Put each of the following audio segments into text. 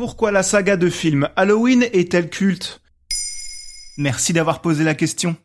Pourquoi la saga de films Halloween est-elle culte? Merci d'avoir posé la question.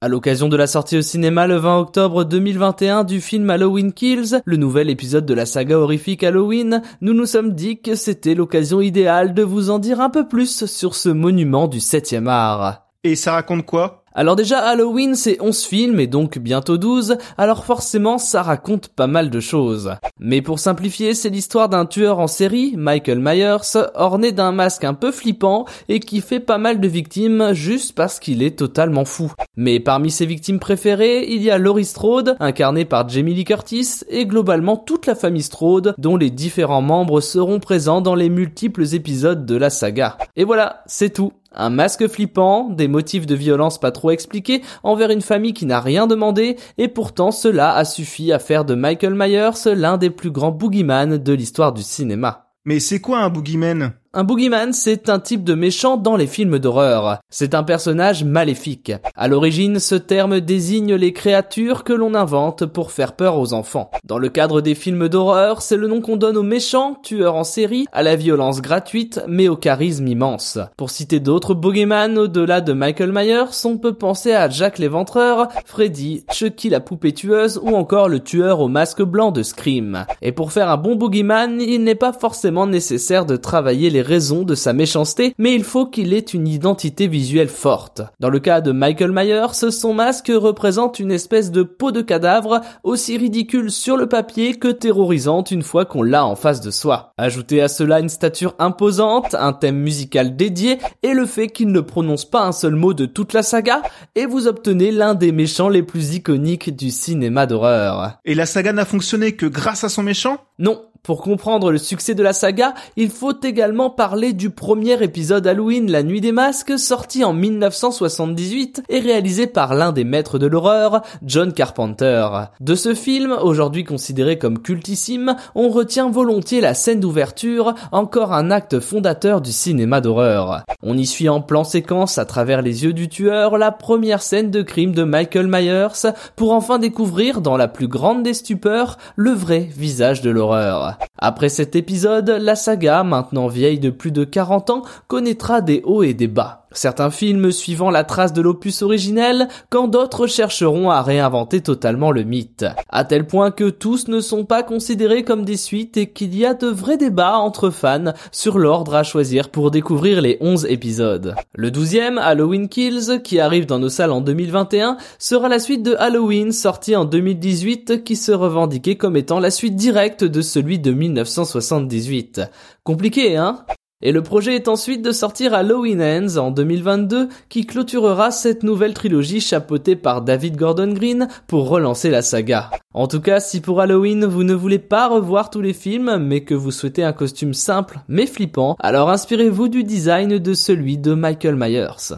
À l'occasion de la sortie au cinéma le 20 octobre 2021 du film Halloween Kills, le nouvel épisode de la saga horrifique Halloween, nous nous sommes dit que c'était l'occasion idéale de vous en dire un peu plus sur ce monument du 7e art. Et ça raconte quoi? Alors déjà, Halloween, c'est 11 films et donc bientôt 12, alors forcément, ça raconte pas mal de choses. Mais pour simplifier, c'est l'histoire d'un tueur en série, Michael Myers, orné d'un masque un peu flippant et qui fait pas mal de victimes juste parce qu'il est totalement fou. Mais parmi ses victimes préférées, il y a Laurie Strode, incarnée par Jamie Lee Curtis, et globalement toute la famille Strode, dont les différents membres seront présents dans les multiples épisodes de la saga. Et voilà, c'est tout. Un masque flippant, des motifs de violence pas trop expliqués envers une famille qui n'a rien demandé, et pourtant cela a suffi à faire de Michael Myers l'un des plus grands boogeyman de l'histoire du cinéma. Mais c'est quoi un boogeyman? Un boogeyman, c'est un type de méchant dans les films d'horreur. C'est un personnage maléfique. À l'origine, ce terme désigne les créatures que l'on invente pour faire peur aux enfants. Dans le cadre des films d'horreur, c'est le nom qu'on donne aux méchants, tueurs en série, à la violence gratuite, mais au charisme immense. Pour citer d'autres boogeyman au-delà de Michael Myers, on peut penser à Jack l'éventreur, Freddy, Chucky la poupée tueuse ou encore le tueur au masque blanc de Scream. Et pour faire un bon boogeyman, il n'est pas forcément nécessaire de travailler les raisons de sa méchanceté, mais il faut qu'il ait une identité visuelle forte. Dans le cas de Michael Myers, son masque représente une espèce de peau de cadavre, aussi ridicule sur le papier que terrorisante une fois qu'on l'a en face de soi. Ajoutez à cela une stature imposante, un thème musical dédié, et le fait qu'il ne prononce pas un seul mot de toute la saga, et vous obtenez l'un des méchants les plus iconiques du cinéma d'horreur. Et la saga n'a fonctionné que grâce à son méchant? Non, pour comprendre le succès de la saga, il faut également parler du premier épisode Halloween La Nuit des Masques sorti en 1978 et réalisé par l'un des maîtres de l'horreur, John Carpenter. De ce film, aujourd'hui considéré comme cultissime, on retient volontiers la scène d'ouverture, encore un acte fondateur du cinéma d'horreur. On y suit en plan séquence à travers les yeux du tueur la première scène de crime de Michael Myers pour enfin découvrir dans la plus grande des stupeurs le vrai visage de l'horreur. Après cet épisode, la saga, maintenant vieille de plus de 40 ans, connaîtra des hauts et des bas. Certains films suivant la trace de l'opus originel, quand d'autres chercheront à réinventer totalement le mythe. À tel point que tous ne sont pas considérés comme des suites et qu'il y a de vrais débats entre fans sur l'ordre à choisir pour découvrir les 11 épisodes. Le douzième, Halloween Kills, qui arrive dans nos salles en 2021, sera la suite de Halloween sorti en 2018 qui se revendiquait comme étant la suite directe de celui de 1978. Compliqué, hein? Et le projet est ensuite de sortir Halloween Ends en 2022 qui clôturera cette nouvelle trilogie chapeautée par David Gordon Green pour relancer la saga. En tout cas, si pour Halloween vous ne voulez pas revoir tous les films mais que vous souhaitez un costume simple mais flippant, alors inspirez-vous du design de celui de Michael Myers.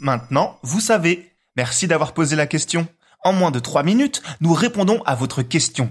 Maintenant, vous savez. Merci d'avoir posé la question. En moins de 3 minutes, nous répondons à votre question.